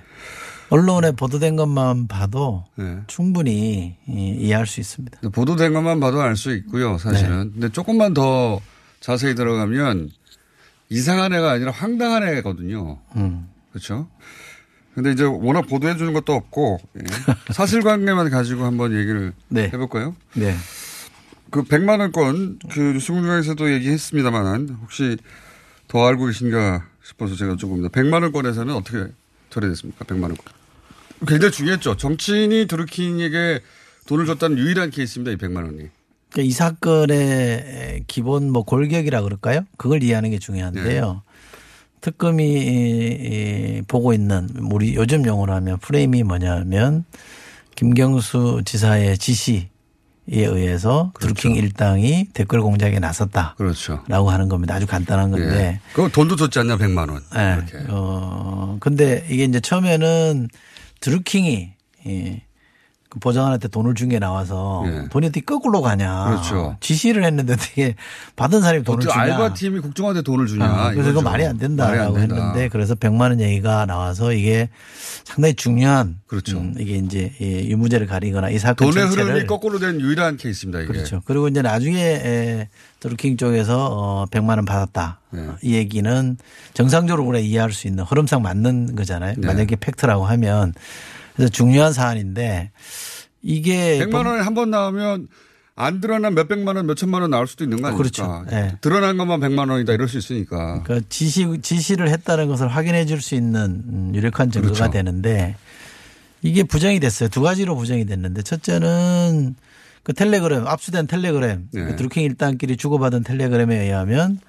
언론에 보도된 것만 봐도
네.
충분히 이- 이해할 수 있습니다.
보도된 것만 봐도 알 수 있고요, 사실은.
네.
근데 조금만 더 자세히 들어가면 이상한 애가 아니라 황당한 애거든요.
음.
그렇죠? 근데 이제 워낙 보도해 주는 것도 없고 예. 사실관계만 가지고 한번 얘기를 해볼까요?
네.
그 100만 원권 그 뉴스 공장에서도 얘기했습니다만 혹시 더 알고 계신가 싶어서 제가 여쭤봅니다. 100만 원권에서는 어떻게 처리됐습니까? 100만 원권. 굉장히 중요했죠. 정치인이 드루킹에게 돈을 줬다는 유일한 케이스입니다. 이 100만 원이.
그러니까 이 사건의 기본 뭐 골격이라 그럴까요? 그걸 이해하는 게 중요한데요. 특검이 이- 이 보고 있는 우리 요즘 용어로 하면 프레임이 뭐냐면 김경수 지사의 지시에 의해서 드루킹 일당이 댓글 공작에 나섰다.
그렇죠.
라고 하는 겁니다. 아주 간단한 건데.
예. 그거 돈도 줬지 않냐 100만 원.
네. 어, 근데 이게 이제 처음에는 드루킹이 예, 그 보좌관한테 돈을 준 게 나와서 돈이 어떻게 거꾸로 가냐.
예. 그렇죠.
지시를 했는데 어떻게 받은 사람이 돈을 주냐.
알바팀이 국정원한테 돈을 주냐.
어, 그래서 이거. 말이 안
말이 안
된다라고
된다.
했는데 그래서 100만 원 얘기가 나와서 이게 상당히 중요한
그렇죠.
음, 이게 이제 이 유무죄를 가리거나 이 사건
돈의
전체를
흐름이 거꾸로 된 유일한 케이스입니다. 이게.
그렇죠. 그리고 이제 나중에 에, 드루킹 쪽에서 어 100만 원 받았다.
네.
어, 이 얘기는 정상적으로 우리가 이해할 수 있는 흐름상 맞는 거잖아요.
네.
만약에 팩트라고 하면 그래서 중요한 사안인데 이게
100만 원에 한 번 나오면 안 드러난 몇백만 원, 몇천만 원 나올 수도 있는 거 아닙니까?
그렇죠. 예.
드러난 것만 100만 원이다 이럴 수 있으니까.
그 지시 지시를 했다는 것을 확인해 줄 수 있는 음, 유력한 증거가
그렇죠.
되는데 이게 부정이 됐어요. 두 가지로 부정이 됐는데 첫째는 그 텔레그램 압수된 텔레그램
네.
그 드루킹 일당끼리 주고받은 텔레그램에 의하면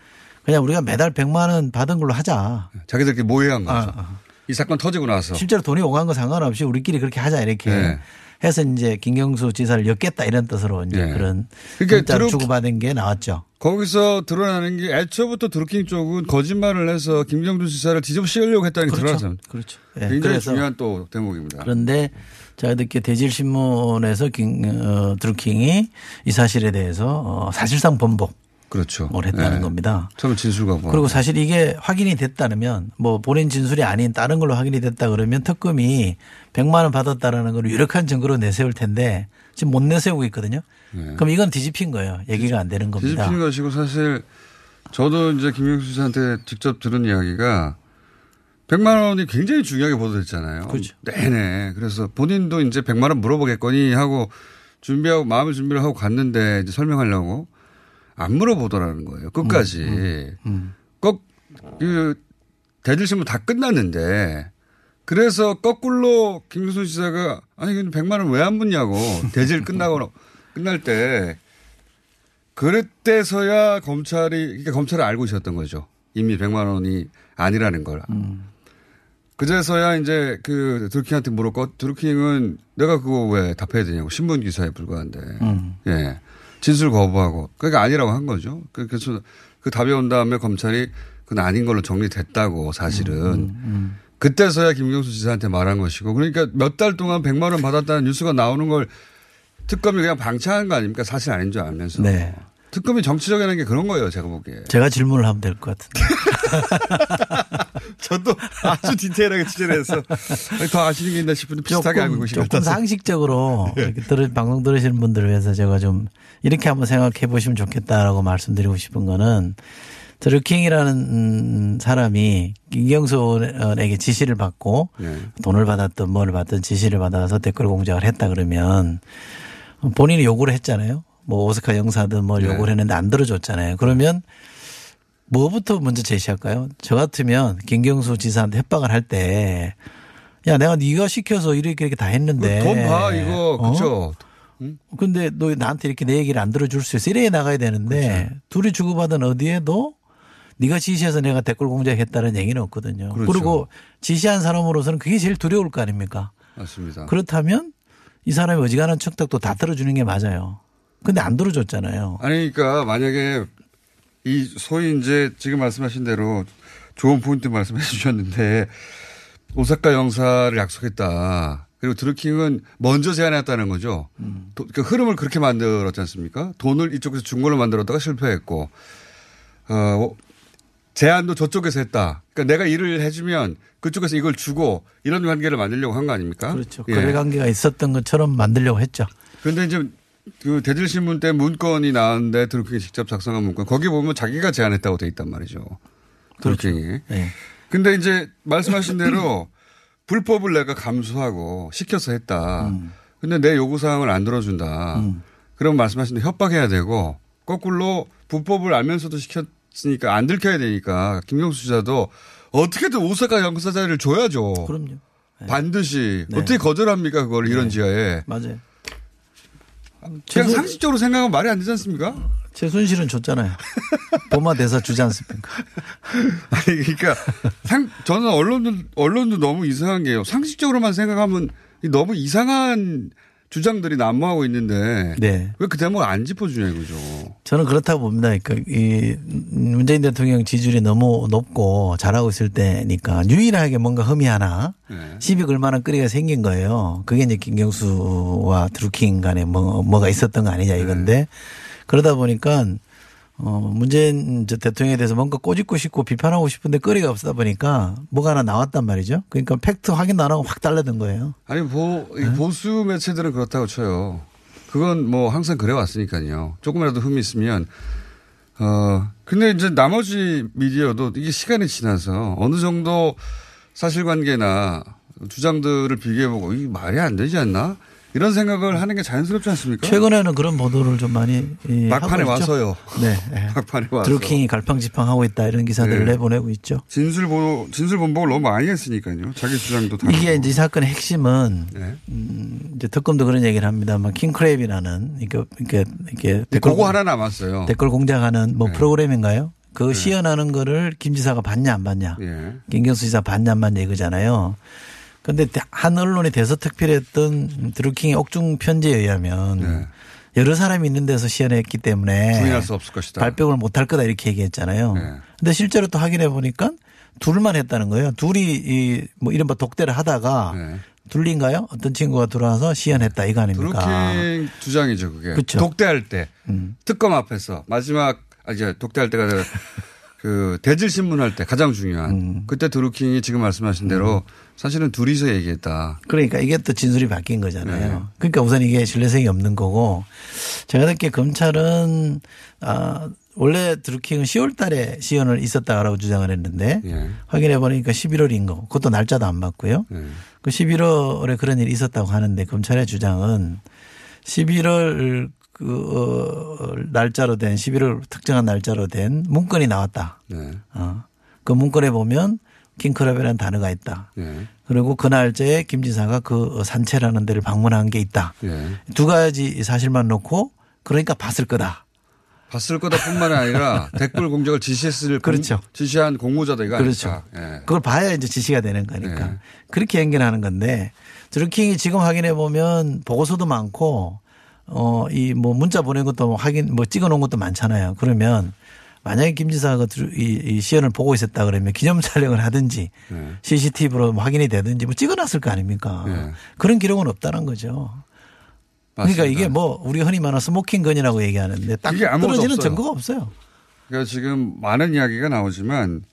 그냥 우리가 매달 100만 원 받은 걸로 하자.
자기들끼리 모의한 거죠.
아,
이 사건 터지고 나서.
실제로 돈이 오간 거 상관없이 우리끼리 그렇게 하자 이렇게
네.
해서 이제 김경수 지사를 엮겠다 이런 뜻으로 이제
예.
그런
그러니까 드루-
주고받은 게 나왔죠.
거기서 드러나는 게 애초부터 드루킹 쪽은 거짓말을 해서 김경준 지사를 뒤집어 씌우려고 했다는 게
그렇죠.
드러났습니다.
그렇죠. 예,
굉장히
그래서
중요한 또 대목입니다.
그런데 제가 듣기에 대질신문에서 김, 어, 드루킹이 이 사실에 대해서 어, 사실상 번복을
그렇죠.
했다는
예.
겁니다.
처음에 진술 거부.
그리고 사실 이게 확인이 됐다면 뭐 본인 진술이 아닌 다른 걸로 확인이 됐다 그러면 특검이 100만 원 받았다라는 걸 유력한 증거로 내세울 텐데 지금 못 내세우고 있거든요. 그럼 이건 뒤집힌 거예요. 얘기가 안 되는 겁니다.
네. 뒤집히는 것이고 사실 저도 이제 김경수 지사한테 직접 들은 이야기가 100만 원이 굉장히 중요하게 보도됐잖아요.
그렇죠.
네네. 그래서 본인도 이제 100만 원 물어보겠거니 하고 준비하고 마음을 준비를 하고 갔는데 이제 설명하려고 안 물어보더라는 거예요. 끝까지.
음,
꼭, 그, 대질신문 다 끝났는데 그래서 거꾸로 김경수 지사가 아니 근데 100만 원 왜 안 묻냐고 대질 끝나고 끝날 때 그때서야 검찰이 그러니까 검찰이 알고 있었던 거죠. 이미 100만 원이 아니라는 걸. 그제서야 이제 그 드루킹한테 물었고 드루킹은 내가 그거 왜 답해야 되냐고 신문 기사에 불과한데.
음.
예. 진술 거부하고 그러니까 아니라고 한 거죠. 그- 그래서 그 답이 온 다음에 검찰이 그건 아닌 걸로 정리됐다고 사실은.
음,
그때서야 김경수 지사한테 말한 것이고 그러니까 몇 달 동안 100만 원 받았다는 뉴스가 나오는 걸 특검이 그냥 방치한 거 아닙니까? 사실 아닌 줄 알면서.
네.
특검이 정치적이라는 게 그런 거예요. 제가 보기에.
제가 질문을 하면 될 것 같은데.
저도 아주 디테일하게 취재를 해서 더 아시는 게 있나 싶은데 비슷하게 알고
조금,
계신 것
조금
같아서.
상식적으로
예.
이렇게 들으, 방송 들으시는 분들을 위해서 제가 좀 이렇게 한번 생각해 보시면 좋겠다라고 말씀드리고 싶은 거는 드루킹이라는 음, 사람이 김경수에게 지시를 받고
네.
돈을 받았든 뭘 받든 지시를 받아서 댓글 공작을 했다 그러면 본인이 요구를 했잖아요. 뭐 오스카 영사든 뭘
네.
요구를 했는데 안 들어줬잖아요. 그러면 뭐부터 먼저 제시할까요? 저 같으면 김경수 지사한테 협박을 할 때 야, 내가 네가 시켜서 이렇게 이렇게 다 했는데.
돈 봐, 이거.
어?
그쵸?
근데 너 나한테 이렇게 내 얘기를 안 들어줄 수 있어. 이래 나가야 되는데
그렇죠.
둘이 주고받은 어디에도 네가 지시해서 내가 댓글 공작했다는 얘기는 없거든요.
그렇죠.
리고 지시한 사람으로서는 그게 제일 두려울 거 아닙니까?
맞습니다.
그렇다면 이 사람이 어지간한 척닥도 다 들어주는 게 맞아요. 근데 안 들어줬잖아요.
아니, 그러니까 만약에 이 소위 이제 지금 말씀하신 대로 좋은 포인트 말씀해 주셨는데 오사카 영사를 약속했다. 그리고 드루킹은 먼저 제안했다는 거죠. 도- 그 흐름을 그렇게 만들었지 않습니까? 돈을 이쪽에서 준 걸로 만들었다가 실패했고, 어, 제안도 저쪽에서 했다. 그러니까 내가 일을 해주면 그쪽에서 이걸 주고 이런 관계를 만들려고 한 거 아닙니까?
그렇죠.
예.
거래 관계가 있었던 것처럼 만들려고 했죠.
그런데 이제 그 대질신문 때 문건이 나왔는데 드루킹이 직접 작성한 문건 거기 보면 자기가 제안했다고 돼 있단 말이죠. 드루킹이.
네.
근데 이제 말씀하신 대로 불법을 내가 감수하고 시켜서 했다. 근데 내 요구사항을 안 들어준다. 그럼 말씀하신 대로 협박해야 되고 거꾸로 불법을 알면서도 시켰으니까 안 들켜야 되니까 김경수 지사도 어떻게든 오사카 영사자를 줘야죠.
그럼요.
반드시
네.
어떻게 거절합니까 그걸 이런 지하에.
맞아요.
그냥
최소-
상식적으로 생각하면 말이 안 되지 않습니까?
최순실은 줬잖아요. 보마 대사 주지 않습니까?
아니 그러니까 상 저는 언론도 언론도 너무 이상한 게요. 상식적으로만 생각하면 이 너무 이상한 주장들이 난무하고 있는데
네.
왜 그 대목을 안 짚어주냐 이거죠.
저는 그렇다고 봅니다. 그러니까 이 문재인 대통령 지지율이 너무 높고 잘하고 있을 때니까 유일하게 뭔가 흠이 하나
네.
시비 걸 만한 거리가 생긴 거예요. 그게 이제 김경수와 드루킹 간에 뭐, 뭐가 있었던 거 아니냐 이건데 그러다 보니까 어, 문재인 저 대통령에 대해서 뭔가 꼬집고 싶고 비판하고 싶은데 거리가 없다 보니까 뭐가 하나 나왔단 말이죠. 그러니까 팩트 확인 안 하고 확 달라든 거예요.
아니 보, 이
네.
보수 매체들은 그렇다고 쳐요. 그건 뭐 항상 그래 왔으니까요. 조금이라도 흠이 있으면 어 근데 이제 나머지 미디어도 이게 시간이 지나서 어느 정도 사실관계나 주장들을 비교해보고 이게 말이 안 되지 않나 이런 생각을 하는 게 자연스럽지 않습니까?
최근에는 그런 보도를 좀 많이 이,
막판에
하고 있죠.
와서요.
네. 네.
막판에 와서
드루킹이 갈팡지팡하고 있다 이런 기사들을
네.
내보내고 있죠.
진술 보 진술 본복을 너무 많이 했으니까요. 자기 주장도 다
이게 이제 이 사건의 핵심은
네.
음, 이제 특검도 그런 얘기를 합니다만 킹크랩이라는 이게 이게 이게 댓글
그거
공-
하나 남았어요.
댓글 공작하는 뭐
네.
프로그램인가요? 그 시연하는 거를 김 지사가 봤냐 안 봤냐?
예.
김경수 지사 봤냐 안 봤냐 이거잖아요. 근데 한 언론이 대서특필했던 드루킹의 옥중 편지에 의하면 여러 사람이 있는 데서 시연했기 때문에
네. 부인할 수 없을 것이다.
발병을 못할 거다 이렇게 얘기했잖아요. 근데 실제로 또 확인해 보니까 둘만 했다는 거예요. 둘이 이 뭐 이른바 독대를 하다가
네.
둘린가요? 어떤 친구가 들어와서 시연했다 이거 아닙니까?
드루킹 주장이죠, 그게.
그쵸.
독대할 때
음.
특검 앞에서 마지막 아 이제 독대할 때가 그 대질 신문할 때 가장 중요한
음.
그때 드루킹이 지금 말씀하신 대로 사실은 둘이서 얘기했다.
그러니까 이게 또 진술이 바뀐 거잖아요.
네.
그러니까 우선 이게 신뢰성이 없는 거고 제가 듣기에 검찰은 아 원래 드루킹은 10월 달에 시연을 있었다라고 주장을 했는데
예.
확인해 보니까 11월인 거. 그것도 날짜도 안 맞고요.
예.
그 11월에 그런 일이 있었다고 하는데 검찰의 주장은 11월 그 어, 날짜로 된 11월 특정한 날짜로 된 문건이 나왔다.
네.
어. 그 문건에 보면 킹크랩이라는 단어가 있다.
예.
그리고 그 날짜에 김 지사가 그 산채라는 데를 방문한 게 있다.
예.
두 가지 사실만 놓고 그러니까 봤을 거다.
봤을 거다 뿐만 아니라 댓글 공작을 지시했을
그렇죠.
공, 지시한 공모자다 이거
그렇죠.
예.
그걸 봐야 이제 지시가 되는 거니까.
네.
그렇게 연결하는 건데 드루킹이 지금 확인해 보면 보고서도 많고 어 이 뭐 문자 보낸 것도 확인 뭐 찍어 놓은 것도 많잖아요. 그러면 만약에 김 지사가 이, 이 시연을 보고 있었다 그러면 기념 촬영을 하든지
네.
CCTV로 확인이 되든지 뭐 찍어 놨을 거 아닙니까?
네.
그런 기록은 없다는 거죠. 그러니까 이게 뭐 우리 흔히 말하는 smoking gun이라고 얘기하는데 딱 떨어지는
없어요.
증거가 없어요.
그러니까 지금 많은 이야기가 나오지만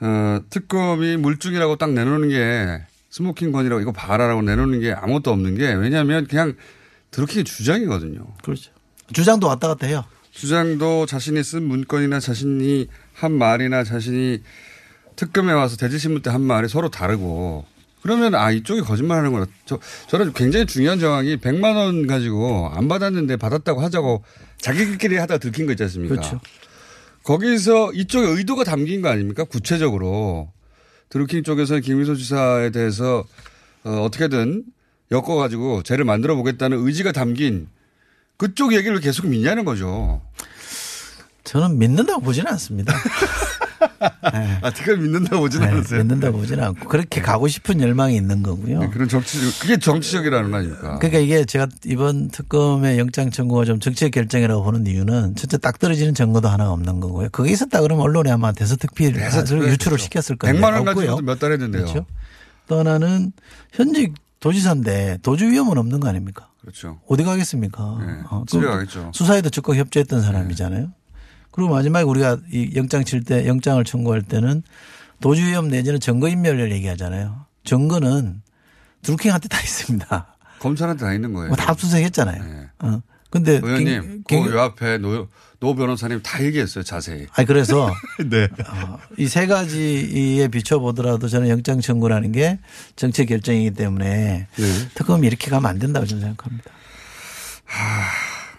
어, 특검이 물증이라고 딱 내놓는 게 smoking gun이라고 이거 봐라라고 내놓는 게 아무것도 없는 게 왜냐하면 그냥 드루킹의 주장이거든요.
그렇죠. 주장도 왔다 갔다 해요.
주장도 자신이 쓴 문건이나 자신이 한 말이나 자신이 특검에 와서 대질신문 때 한 말이 서로 다르고 그러면 아 이쪽이 거짓말하는 거라. 저 저는 굉장히 중요한 정황이 100만 원 가지고 안 받았는데 받았다고 하자고 자기들끼리 하다 들킨 거 있지 않습니까?
그렇죠.
거기서 이쪽에 의도가 담긴 거 아닙니까? 구체적으로 드루킹 쪽에서는 김희소 지사에 대해서 어, 어떻게든 엮어가지고 죄를 만들어 보겠다는 의지가 담긴 그쪽 얘기를 계속 믿냐는 거죠.
저는 믿는다고 보지는 않습니다.
아, 그걸 믿는다고 보지는
네,
않으세요?
믿는다고 보지는 않고 그렇게 가고 싶은 열망이 있는 거고요.
네, 그런 정치, 그게 정치적이라는 거 아닙니까?
그러니까 이게 제가 이번 특검의 영장 청구가 좀 정치적 결정이라고 보는 이유는 첫째 딱 떨어지는 증거도 하나 없는 거고요. 그게 있었다 그러면 언론에 아마 대서특필
대서특필
유출을. 시켰을 건데
100만 원
없고요.
가지고도 몇 달 했는데요.
그렇죠. 또 하나는 현직 도지사인데 도주 위험은 없는 거 아닙니까?
그렇죠.
어디 가겠습니까? 어,
집에
그
가겠죠.
수사에도 적극 협조했던 사람이잖아요. 그리고 마지막에 우리가 이 영장 칠 때 영장을 청구할 때는 도주 위험 내지는 증거 인멸을 얘기하잖아요. 증거는 드루킹한테 다 있습니다.
검찰한테 다 있는 거예요.
뭐 다 압수수색했잖아요. 어. 근데
의원님,
김-
그요 앞에 노, 노 변호사님 다 얘기했어요, 자세히.
아니 그래서
네.
이세 가지에 비춰보더라도 저는 영장 청구라는 게 정치 결정이기 때문에
네.
특검이 이렇게 가면 안 된다고 저는 생각합니다.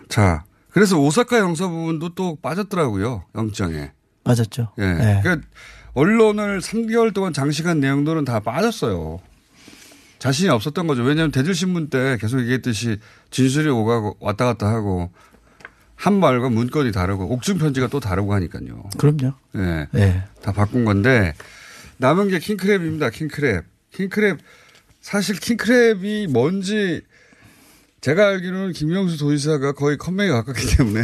자, 그래서 오사카 형사 부분도 또 빠졌더라고요, 영장에.
맞았죠.
예.
네.
그러니까 언론을 3개월 동안 장식한 내용들은 다 빠졌어요. 자신이 없었던 거죠. 왜냐하면 대질신문 때 계속 얘기했듯이 진술이 오가고 왔다 갔다 하고 한 말과 문건이 다르고 옥중 편지가 또 다르고 하니까요.
그럼요.
예.
네.
다 바꾼 건데 남은 게 킹크랩입니다. 킹크랩. 킹크랩 사실 킹크랩이 뭔지 제가 알기로는 김경수 도지사가 거의 컴맹에 가깝기 때문에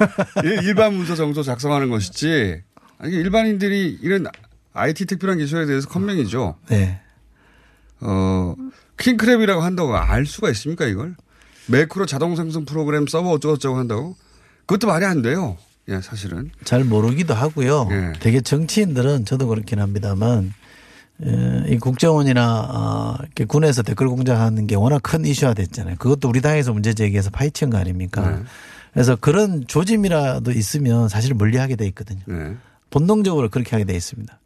일- 일반 문서 정도 작성하는 것이지 아니 일반인들이 이런 IT 특별한 기술에 대해서 컴맹이죠.
네.
어 킹크랩이라고 한다고 알 수가 있습니까 이걸? 매크로 자동 생성 프로그램 서버 어쩌고저쩌고 한다고? 그것도 말이 안 돼요. 예, 사실은.
잘 모르기도 하고요.
예.
되게 정치인들은 저도 그렇긴 합니다만 에, 이 국정원이나 어, 이렇게 군에서 댓글 공작하는 게 워낙 큰 이슈화 됐잖아요. 그것도 우리 당에서 문제 제기해서 파헤친 거 아닙니까?
네.
그래서 그런 조짐이라도 있으면 사실 멀리하게 돼 있거든요.
네.
본능적으로 그렇게 하게 돼 있습니다.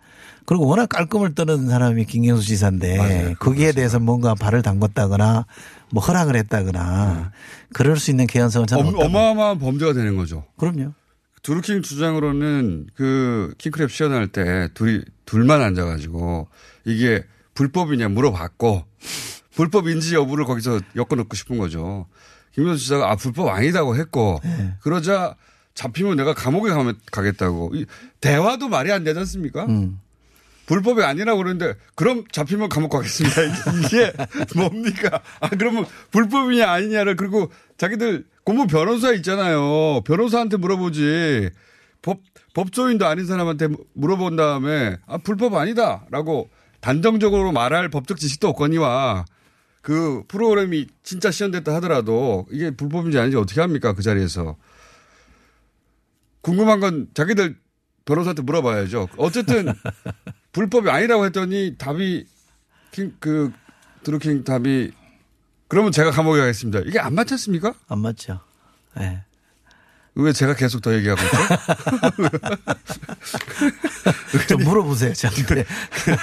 그리고 워낙 깔끔을 떠는 사람이 김경수 지사인데 거기에 대해서 뭔가 발을 담궜다거나 뭐 허락을 했다거나 그럴 수 있는 개연성은 저는
네. 엄,
없다고.
어마어마한 범죄가 되는 거죠.
그럼요.
두루킹 주장으로는 그 킹크랩 시연할 때 둘이 둘만 앉아가지고 이게 불법이냐 물어봤고 불법인지 여부를 거기서 엮어놓고 싶은 거죠. 김현수 지사가 아 불법 아니다고 했고
네.
그러자 잡히면 내가 감옥에 가면 가겠다고 이 대화도 말이 안 되지 않습니까?
음.
불법이 아니라고 그러는데 그럼 잡히면 감옥 가겠습니다. 이게 뭡니까? 아 그러면 불법이냐 아니냐를 그리고 자기들 고문 변호사 있잖아요. 변호사한테 물어보지. 법 법조인도 아닌 사람한테 물어본 다음에 아 불법 아니다라고 단정적으로 말할 법적 지식도 없거니와 그 프로그램이 진짜 시연됐다 하더라도 이게 불법인지 아닌지 어떻게 합니까 그 자리에서 궁금한 건 자기들 변호사한테 물어봐야죠. 어쨌든 불법이 아니라고 했더니 답이 킹, 그 드루킹 답이 그러면 제가 감옥에 가겠습니다. 이게 안 맞지 않습니까?
안 맞죠. 네.
왜 제가 계속 더 얘기하고 있죠?
좀 물어보세요, 저한테.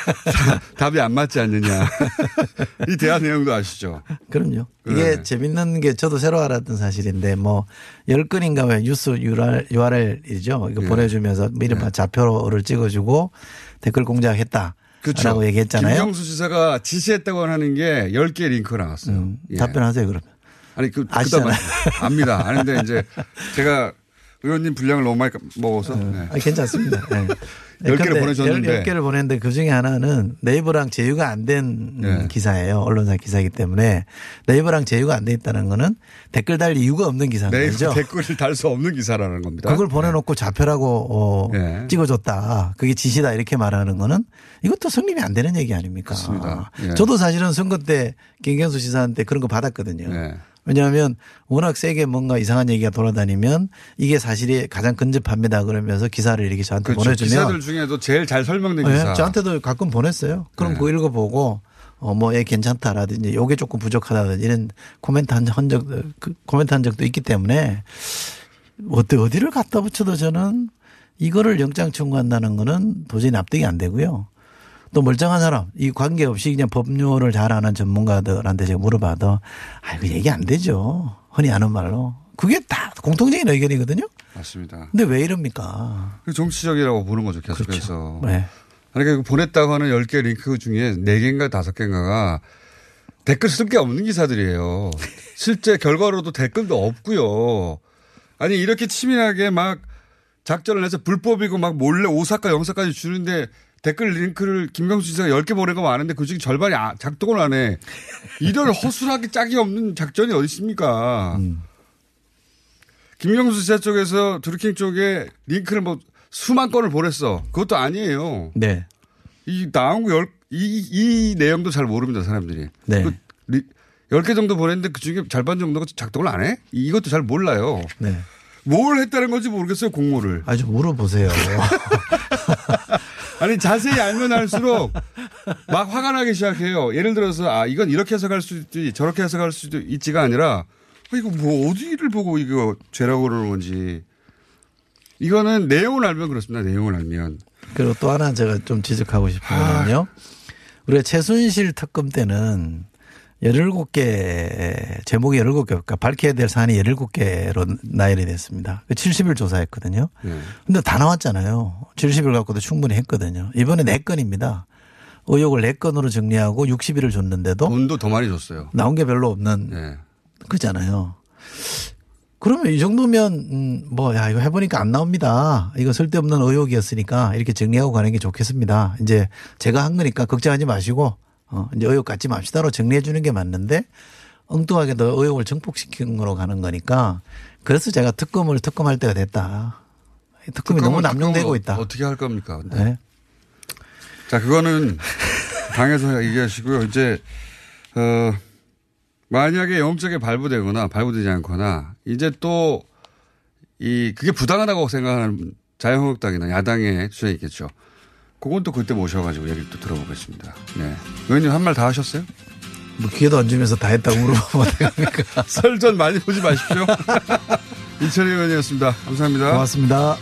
답이 안 맞지 않느냐. 이 대화 내용도 아시죠?
그럼요. 이게
네.
재밌는 게 저도 새로 알았던 사실인데 뭐열 건인가 왜 뉴스 URL, URL이죠. 이거
네.
보내주면서 뭐 이른바 좌표를 찍어주고 댓글 공작했다.
그렇죠.
라고 얘기했잖아요.
김경수 지사가 지시했다고 하는 게 10개의 링크가 나왔어요. 예.
음, 답변하세요, 그러면.
아니, 그,
아시잖아요.
그다음 압니다. 아는데 이제 제가 의원님 분량을 너무 많이 먹어서. 네.
아, 괜찮습니다. 네.
열 개를 보내줬는데.
10개를 보냈는데 그 중에 하나는 네이버랑 제휴가 안된
네.
기사예요. 언론사 기사이기 때문에 네이버랑 제휴가 안 돼 있다는 거는 댓글 달 이유가 없는 기사인
네,
거죠.
댓글을 달 수 없는 기사라는 겁니다.
그걸 보내놓고 좌표라고 어,
네.
찍어줬다. 그게 지시다 이렇게 말하는 거는 이것도 성립이 안 되는 얘기 아닙니까?
그렇습니다. 예.
저도 사실은 선거 때 김경수 지사한테 그런 거 받았거든요.
네.
왜냐하면 워낙 세게 뭔가 이상한 얘기가 돌아다니면 이게 사실이 가장 근접합니다 그러면서 기사를 이렇게 저한테
그렇죠.
보내주면
기사들 중에도 제일 잘 설명된
네,
기사.
저한테도 가끔 보냈어요. 그럼
네.
그거 읽어보고 어, 뭐, 얘 괜찮다라든지 요게 조금 부족하다든지 이런 코멘트 한, 한 적, 그 코멘트 한 적도 있기 때문에 어디, 어디를 갖다 붙여도 저는 이거를 영장 청구한다는 거는 도저히 납득이 안 되고요. 또 멀쩡한 사람, 이 관계없이 그냥 법률을 잘 아는 전문가들한테 제가 물어봐도 아, 이거 얘기 안 되죠. 흔히 아는 말로. 그게 다 공통적인 의견이거든요.
맞습니다.
근데 왜 이럽니까?
그 정치적이라고 보는 거죠, 계속해서.
네.
아니, 그 보냈다고 하는 10개 링크 중에 4개인가 5개인가가 댓글 쓸 게 없는 기사들이에요. 실제 결과로도 댓글도 없고요. 아니, 이렇게 치밀하게 막 작전을 해서 불법이고 막 몰래 오사카 영사까지 주는데 댓글 링크를 김경수 지사가 10개 보낸 거 많은데 그 중에 절반이 아- 작동을 안 해. 이런 허술하게 짝이 없는 작전이 어디 있습니까? 김경수 지사 쪽에서 드루킹 쪽에 링크를 뭐 수만 건을 보냈어. 그것도 아니에요.
네.
이 나온 거 열, 이, 이 내용도 잘 모릅니다, 사람들이.
네.
그 리- 10개 정도 보냈는데 그 중에 절반 정도가 작동을 안 해? 이것도 잘 몰라요.
네.
뭘 했다는 건지 모르겠어요, 공모를.
아주 물어보세요.
아니, 자세히 알면 알수록 막 화가 나기 시작해요. 예를 들어서, 아, 이건 이렇게 해석할 수도 있지, 저렇게 해석할 수도 있지가 아니라, 아, 이거 뭐 어디를 보고 이거 죄라고 그러는 건지. 이거는 내용을 알면 그렇습니다, 내용을 알면.
그리고 또 하나 제가 좀 지적하고 싶은 거는요. 우리가 최순실 특검 때는 17개, 제목이 17개, 그러니까 밝혀야 될 사안이 17개로 나열이 됐습니다. 그 70일 조사했거든요.
네.
근데 다 나왔잖아요. 70일 갖고도 충분히 했거든요. 이번에 4건입니다. 의혹을 4건으로 정리하고 60일을 줬는데도
돈도 더 많이 줬어요.
나온 게 별로 없는
네.
그잖아요. 그러면 이 정도면 음, 뭐야 이거 해보니까 안 나옵니다. 이거 쓸데없는 의혹이었으니까 이렇게 정리하고 가는 게 좋겠습니다. 이제 제가 한 거니까 걱정하지 마시고 어, 이제 의혹 갖지 맙시다로 정리해 주는 게 맞는데 엉뚱하게 더 의혹을 증폭시키는 거로 가는 거니까 그래서 제가 특검을 특검할 때가 됐다. 특검이 너무 남용되고 있다.
어떻게 할 겁니까? 근데?
네.
자, 그거는 당에서 얘기하시고요. 이제, 어, 만약에 영장에 발부되거나 발부되지 않거나 이제 또 이, 그게 부당하다고 생각하는 자유한국당이나 야당의 주장이 있겠죠. 그건 또 그때 모셔가지고 얘기를 또 들어보겠습니다. 네. 의원님 한 말 다 하셨어요?
뭐 기회도 안 주면서 다 했다고 물어보면 어떡합니까?
설전 많이 보지 마십시오. 이철희 의원이었습니다. 감사합니다.
고맙습니다.